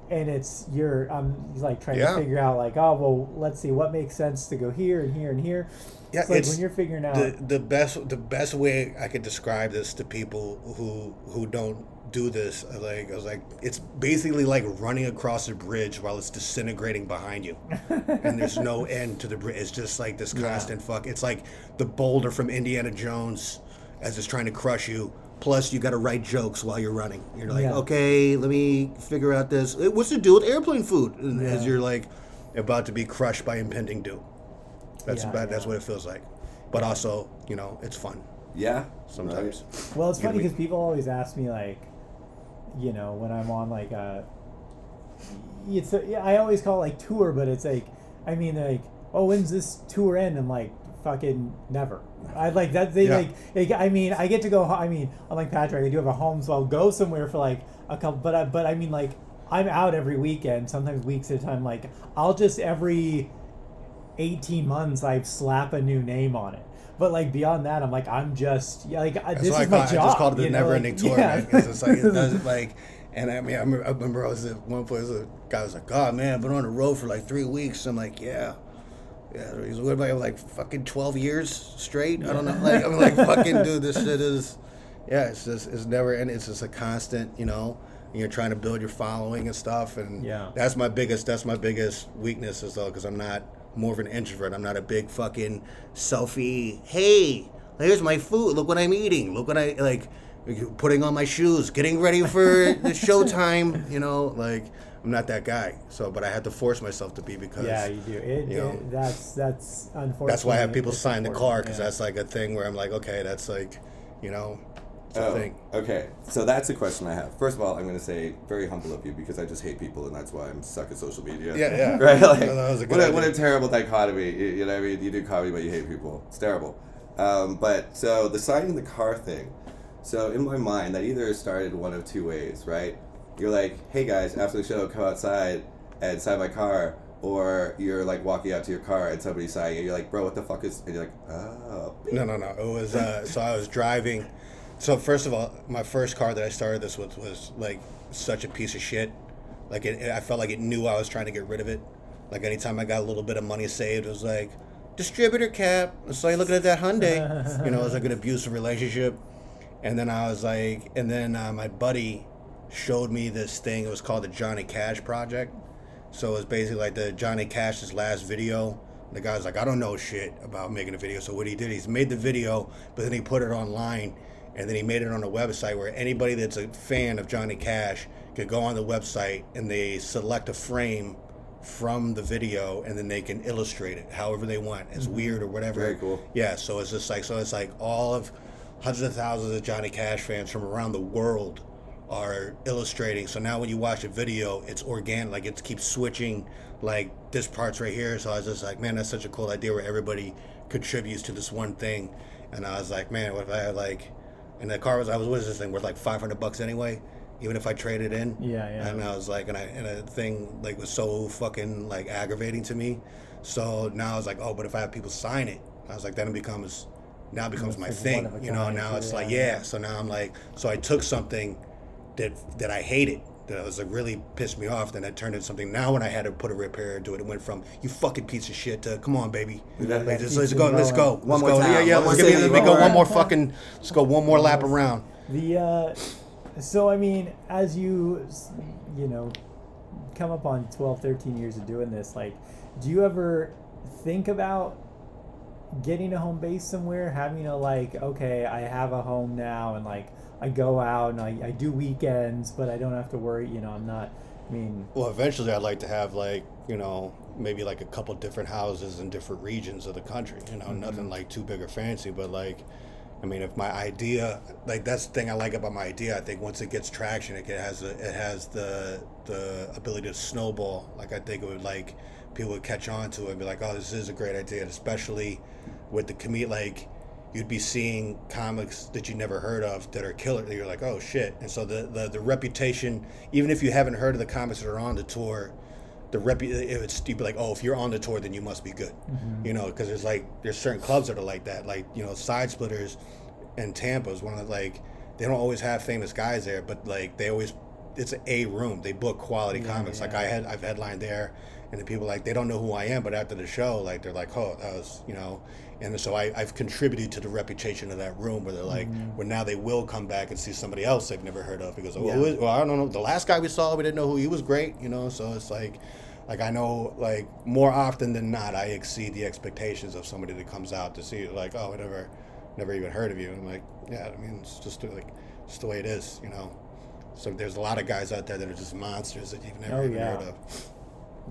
and it's you're I'm like trying Yeah. to figure out like oh well let's see what makes sense to go here and here and here? Yeah, it's like it's when you're figuring out the the best the best way I could describe this to people who who don't do this like I was like it's basically like running across a bridge while it's disintegrating behind you. *laughs* And there's no end to the bridge it's just like this constant fuck. It's like the boulder from Indiana Jones as it's trying to crush you. Plus you got to write jokes while you're running. You're like Yeah. okay let me figure out this. What's to do with airplane food? And as you're like about to be crushed by impending doom. That's Yeah, about that's what it feels like. But also, you know, it's fun. Yeah. sometimes. Well, it's funny because people always ask me like, you know, when I'm on like a, it's a, yeah, I always call it like tour, but it's like, I mean like, oh, when's this tour end? I'm like, fucking never. I like that. They Yeah. like, like, I mean, I get to go. I mean, I'm like Patrick. I do have a home, so I'll go somewhere for like a couple. But I, but I mean, like, I'm out every weekend, sometimes weeks at a time. Like, I'll just every 18 months I slap a new name on it. But like beyond that, I'm like I'm just yeah, like I- this why I, is call, my I job. just called it the you know, never like, ending tour, yeah. it's like, it does *laughs* like, and I mean, I remember, I remember I was at one place, a guy was like, God, man, I've been on the road for like three weeks. I'm like, yeah. Yeah, he's what about like fucking twelve years straight? I don't know. Like I'm like fucking dude, this shit *laughs* is yeah, it's just it's never and it's just a constant, you know. And you're trying to build your following and stuff, and Yeah. that's my biggest that's my biggest weakness is though because I'm not more of an introvert. I'm not a big fucking selfie. Hey, here's my food. Look what I'm eating. Look what I like. Putting on my shoes, getting ready for the *laughs* showtime. You know, like I'm not that guy. So, but I had to force myself to be because Yeah, you do. It, you know, it- that's that's unfortunate. that's why I have people it's sign the car because yeah. that's like a thing where I'm like, okay, that's like, you know, it's a Oh, thing. okay. So that's a question I have. First of all, I'm going to say very humble of you because I just hate people and that's why I'm stuck at social media. Yeah, yeah. *laughs* Right? Like, No, was a what, a, what a terrible dichotomy. You, you know what I mean? You do comedy, but you hate people. It's terrible. Um, but so the signing the car thing. So in my mind, that either started one of two ways, right? You're like, hey guys, after the show, come outside and sign my car. Or you're like walking out to your car and somebody's signing it. You're like, bro, what the fuck is. And you're like, oh. No, no, no. It was uh, so I was driving. So first of all, my first car that I started this with was like such a piece of shit. Like it, I felt like it knew I was trying to get rid of it. Like anytime I got a little bit of money saved, it was like distributor cap. So you looking at that Hyundai. you know, it was like an abusive relationship. And then I was like, and then uh, my buddy showed me this thing. It was called the Johnny Cash Project. So it was basically like the Johnny Cash's last video. The guy's like, I don't know shit about making a video. So what he did, he's made the video, but then he put it online, and then he made it on a website where anybody that's a fan of Johnny Cash could go on the website and they select a frame from the video, and then they can illustrate it however they want, as mm-hmm. weird or whatever. Very cool. Yeah. So it's just like so it's like all of hundreds of thousands of Johnny Cash fans from around the world are illustrating. So now when you watch a video, it's organic. Like it keeps switching. Like this part's right here. So I was just like, man, that's such a cool idea where everybody contributes to this one thing. And I was like, man, what if I had like, and the car was I was what is this thing worth like five hundred bucks anyway, even if I traded in. Yeah, yeah. And I was like, and I and a thing like was so fucking like aggravating to me. So now I was like, oh, but if I have people sign it, I was like, then it becomes now it becomes my thing. one of a You know, now it's like yeah. So now I'm like, so I took something that that I hated. That was like really pissed me off. Then I turned into something. Now when I had to put a repair into it, it went from you fucking piece of shit to come on, baby. Like, just, keeps let's go, let's go. One let's more go. time, Yeah, yeah. one Let's more give me, let me go one one more- more fucking. Let's go one more lap around. The uh, so I mean, as you you know come up on 12, 13 years of doing this, like, do you ever think about getting a home base somewhere, having a like, okay, I have a home now, and like I go out and I, I do weekends, but I don't have to worry. You know, I'm not. I mean, Well, eventually, I'd like to have like you know maybe like a couple different houses in different regions of the country. You know, mm-hmm. nothing like too big or fancy, but like, I mean, if my idea, like that's the thing I like about my idea. I think once it gets traction, it has a, it has the the ability to snowball. Like I think it would like people would catch on to it and be like, oh, this is a great idea, and especially with the commute like. You'd be seeing comics that you never heard of that are killer. That you're like, oh shit! And so the, the the reputation, even if you haven't heard of the comics that are on the tour, the rep it's you'd be like oh if you're on the tour then you must be good mm-hmm. you know because there's like there's certain clubs that are like that like you know Side Splitters and Tampa is one of the like they don't always have famous guys there but like they always it's a A room they book quality comics like i had i've headlined there and the people like they don't know who i am but after the show like they're like oh that was you know and so I, I've contributed to the reputation of that room where they're like, mm-hmm. where now they will come back and see somebody else they've never heard of because, oh, is, well, I don't know. The last guy we saw, we didn't know who he was great, you know. So it's like, like I know, like more often than not, I exceed the expectations of somebody that comes out to see. Like, oh, I never, never even heard of you. I'm like, yeah, I mean, it's just like, just the way it is, you know. So there's a lot of guys out there that are just monsters that you've never Oh, even yeah. heard of.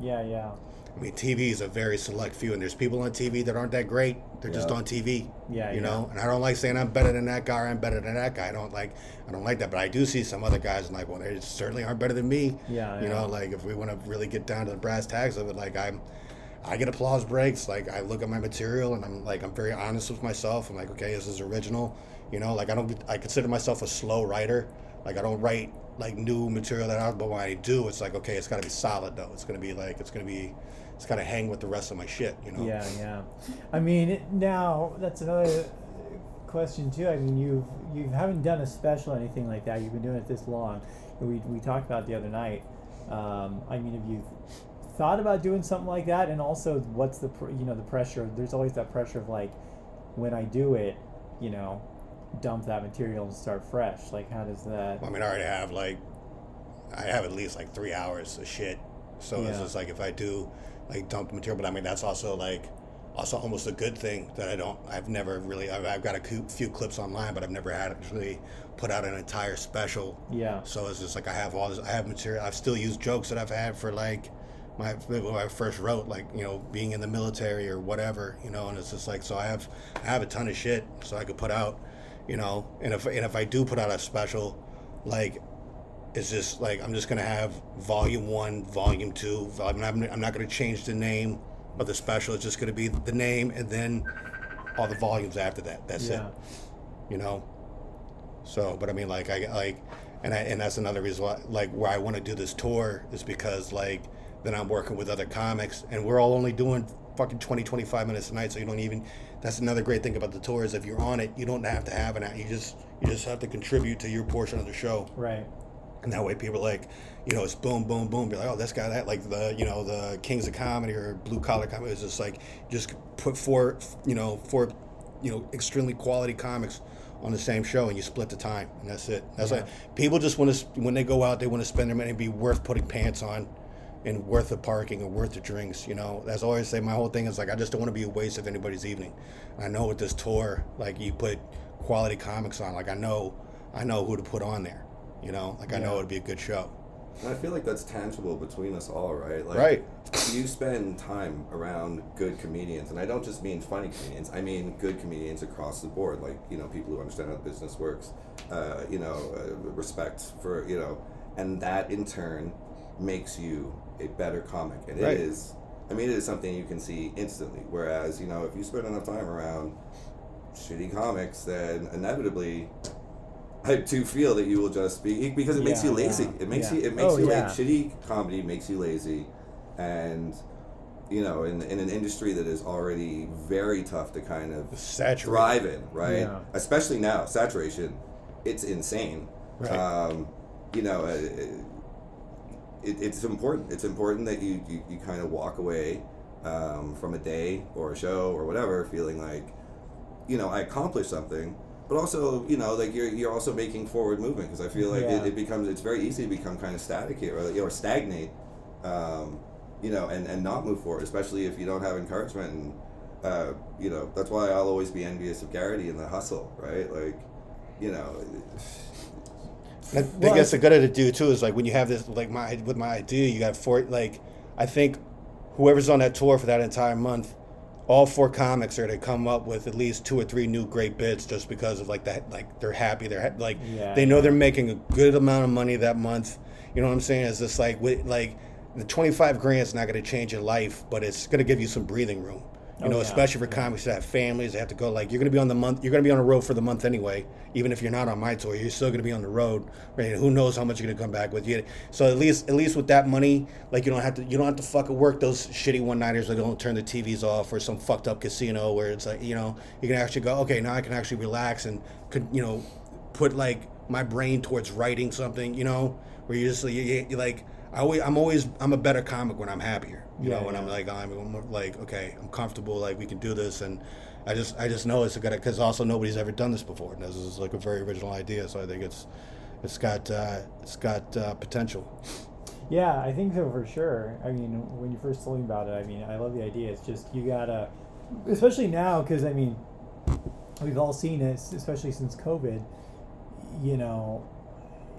yeah, yeah, I mean, TV is a very select few, and there's people on TV that aren't that great. They're just on TV. Yeah, you yeah. know. And I don't like saying I'm better than that guy or I'm better than that guy. I don't like. I don't like that. But I do see some other guys and like, well, they certainly aren't better than me. Yeah, You yeah. know, like if we want to really get down to the brass tacks of it, like I'm. I get applause breaks. Like I look at my material and I'm like I'm very honest with myself. I'm like, okay, this is original. You know, like I don't. I consider myself a slow writer. Like I don't write like new material that out, but when I do, it's like okay, it's got to be solid though. It's gonna be like it's gonna be, it's got to hang with the rest of my shit. You know. Yeah, yeah. I mean, now that's another question too. I mean, you've you haven't done a special or anything like that. You've been doing it this long. We we talked about the other night. Um, I mean, have you thought about doing something like that? And also, what's the pr- you know the pressure? There's always that pressure of like, when I do it, you know, dump that material and start fresh. Like, how does that? I mean, I already have like, I have at least like three hours of shit. So it's just like if I do like dump the material, but I mean that's also like, also almost a good thing that I don't. I've never really. I've, I've got a few clips online, but I've never had actually put out an entire special. Yeah. So it's just like I have all this. I have material. I've still used jokes that I've had for like my when I first wrote, like you know, being in the military or whatever, you know. And it's just like so I have I have a ton of shit so I could put out, you know. And if and if I do put out a special, like. It's just like I'm just gonna have volume one, volume two. I'm not, I'm not gonna change the name of the special. It's just gonna be the name and then all the volumes after that. That's it Yeah. you know. So, but I mean, like, I like, and I and that's another reason why, like, where I want to do this tour is because like then I'm working with other comics, and we're all only doing fucking 20, 25 minutes a night, so you don't even. That's another great thing about the tour is if you're on it, you don't have to have an act. You just you just have to contribute to your portion of the show. Right. And that way, people are like, you know, it's boom, boom, boom. Be like, oh, this guy, that, like the, you know, the Kings of Comedy or Blue Collar Comedy. It's just like, just put four, you know, four, you know, extremely quality comics on the same show, and you split the time, and that's it. That's like people just want to when they go out, they want to spend their money and be worth putting pants on, and worth the parking and worth the drinks. You know, that's always say. My whole thing is like, I just don't want to be a waste of anybody's evening. I know with this tour, like you put quality comics on, like I know, I know who to put on there. You know, like I know it'd be a good show. And I feel like that's tangible between us all, right? Like, Right. You spend time around good comedians, and I don't just mean funny comedians. I mean good comedians across the board, like you know people who understand how the business works. Uh, you know, uh, respect for you know, and that in turn makes you a better comic. And Right. it is, I mean, it is something you can see instantly. Whereas you know, if you spend enough time around shitty comics, then inevitably. I do feel that you will just be because it makes you lazy. yeah, It makes yeah. you it makes Oh, you yeah. like shitty comedy makes you lazy, and you know, in, in an industry that is already very tough to kind of Saturated. thrive in, right? Yeah. Especially now, saturation, it's insane. Right. Um, you know, uh, it, it's important. It's important that you, you, you kind of walk away um, from a day or a show or whatever feeling like, you know, I accomplished something. But also, you know, like you're, you're also making forward movement because I feel like Yeah. it, it becomes it's very easy to become kind of static here or, stagnate, um, you know, and, and not move forward, especially if you don't have encouragement. And, uh, you know, that's why I'll always be envious of Garrity and the hustle, right? Like, you know, And I think that's the good to do too. Is like when you have this, like my with my idea, you got four. Like I think whoever's on that tour for that entire month, all four comics are to come up with at least two or three new great bits, just because of like that. Like they're happy. They're ha- like Yeah. they know they're making a good amount of money that month. You know what I'm saying? It's just like with like the 25 grand is not going to change your life, but it's going to give you some breathing room. You Oh, know, yeah. especially for comics that have families, they have to go. Like you're going to be on the month, you're going to be on the road for the month anyway. Even if you're not on my tour, you're still going to be on the road. Right? Who knows how much you're going to come back with? You, so at least, at least with that money, like you don't have to, you don't have to fucking work those shitty one nighters that don't turn the TVs off or some fucked up casino where it's like, you know, you can actually go, okay, now I can actually relax and could, you know, put like my brain towards writing something. You know, where you just you, you, you like. I always, I'm always, I'm a better comic when I'm happier. You Yeah, know, when yeah. I'm like, I'm, like, okay, I'm comfortable, like we can do this, and I just, I just know it's a good, because also nobody's ever done this before, and this is like a very original idea, so I think it's, it's got, uh, it's got uh, potential. Yeah, I think so for sure. I mean, when you first told me about it, I mean, I love the idea. It's just you gotta, especially now, because I mean, we've all seen it, especially since COVID. You know,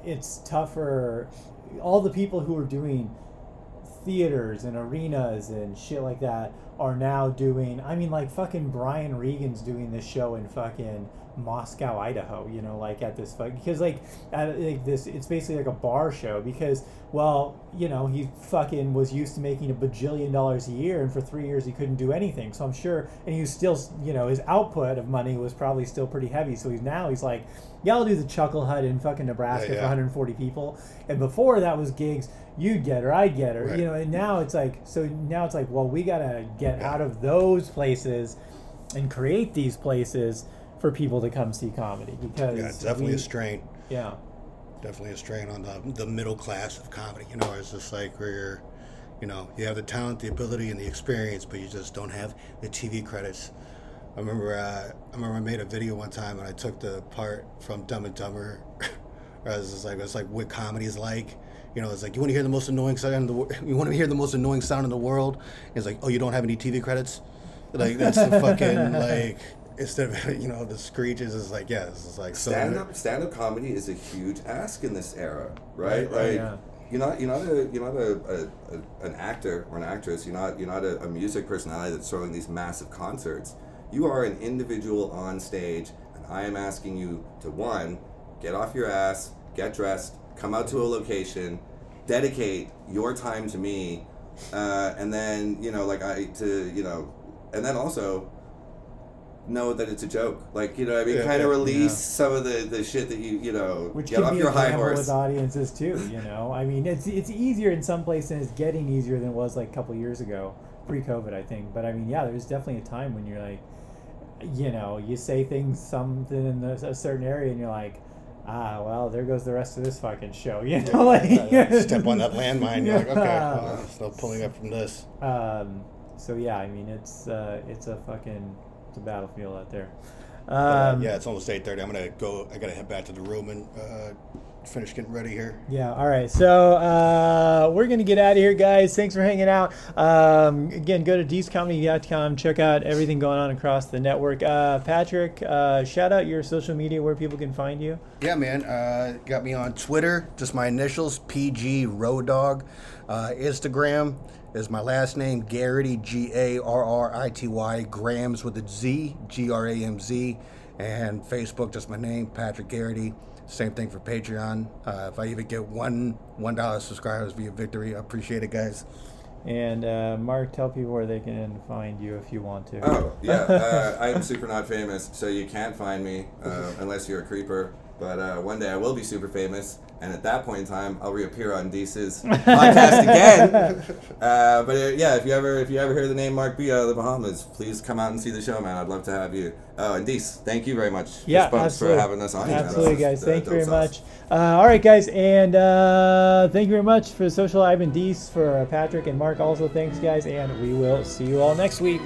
it's tougher. All the people who are doing theaters and arenas and shit like that are now doing. I mean, like fucking Brian Regan's doing this show in fucking Moscow, Idaho. You know, like at this fuck because like at like this, it's basically like a bar show because well, you know, he fucking was used to making a bajillion dollars a year, and for three years he couldn't do anything. So I'm sure, and he was still, you know, his output of money was probably still pretty heavy. So he's now he's like, yeah, I'll do the Chuckle Hut in fucking Nebraska Yeah, for 140 people, and before that was gigs you'd get her, I'd get her, Right. you know, and now it's like, so now it's like, well, we gotta get out of those places and create these places for people to come see comedy because Yeah, it's definitely we- a strain. yeah. definitely a strain on the, the middle class of comedy. You know, it's just like where you're, you know, you have the talent, the ability, and the experience, but you just don't have the TV credits. I remember, uh, I remember I made a video one time and I took the part from Dumb and Dumber. I was just like, it's like what comedy is like. You know, it's like you want to hear the most annoying sound in the *laughs* you want to hear the most annoying sound in the world. It's like, oh, you don't have any TV credits. Like that's the fucking *laughs* like instead of *laughs* you know the screeches is like yeah, this is like so stand up stand up comedy is a huge ask in this era, right? Right, right, like yeah. you're not you're not a you're not a, a, a an actor or an actress. You're not you're not a, a music personality that's throwing these massive concerts. You are an individual on stage, and I am asking you to one, get off your ass, get dressed, come out to a location, dedicate your time to me, uh, and then you know like I to you know, and then also know that it's a joke. Like, you know, what I mean, Yeah, kind of yeah, release yeah. some of the, the shit that you, you know, which get can off be your a high gamble horse. with audiences too. You know, I mean, it's it's easier in some places, and it's getting easier than it was like a couple years ago, pre-COVID, I think. But I mean, yeah, there's definitely a time when you're like, you know, you say things something in a, a certain area, and you're like. Ah well, there goes the rest of this fucking show. *laughs* You know, like *laughs* step on that landmine. You're like, okay, Yeah. well, *laughs* I'm still pulling up from this. Um, so yeah, I mean, it's uh, it's a fucking battlefield out there. Uh, Um, yeah, it's almost eight thirty. I'm gonna go. I gotta head back to the room and uh, finish getting ready here. Yeah. All right. So uh, we're gonna get out of here, guys. Thanks for hanging out. Um, again, go to deececomedy.com. Check out everything going on across the network. Uh, Patrick, uh, shout out your social media where people can find you. Yeah, man. Uh, got me on Twitter, just my initials, PG Road Dog. Uh, Instagram is my last name, Garrity, G A R R I T Y, Grams with a Z, G R A M Z. And Facebook, just my name, Patrick Garrity. Same thing for Patreon. Uh, if I even get one one dollar subscribers via victory, I appreciate it, guys. And uh, Mark, tell people where they can find you if you want to. Oh yeah, *laughs* uh, I am super not famous, so you can't find me uh, unless you're a creeper. But uh, one day I will be super famous, and at that point in time, I'll reappear on Deece's *laughs* podcast again. Uh, but uh, yeah, if you ever if you ever hear the name Mark B out of the Bahamas, please come out and see the show, man. I'd love to have you. Oh, and Deece, thank you very much. Yeah, absolutely. for having us on. Absolutely, is, guys. uh, Thank you very dope much. Uh, all right, guys, and uh, thank you very much for social Ivan Deece, for Patrick and Mark. Also, thanks, guys, and we will see you all next week.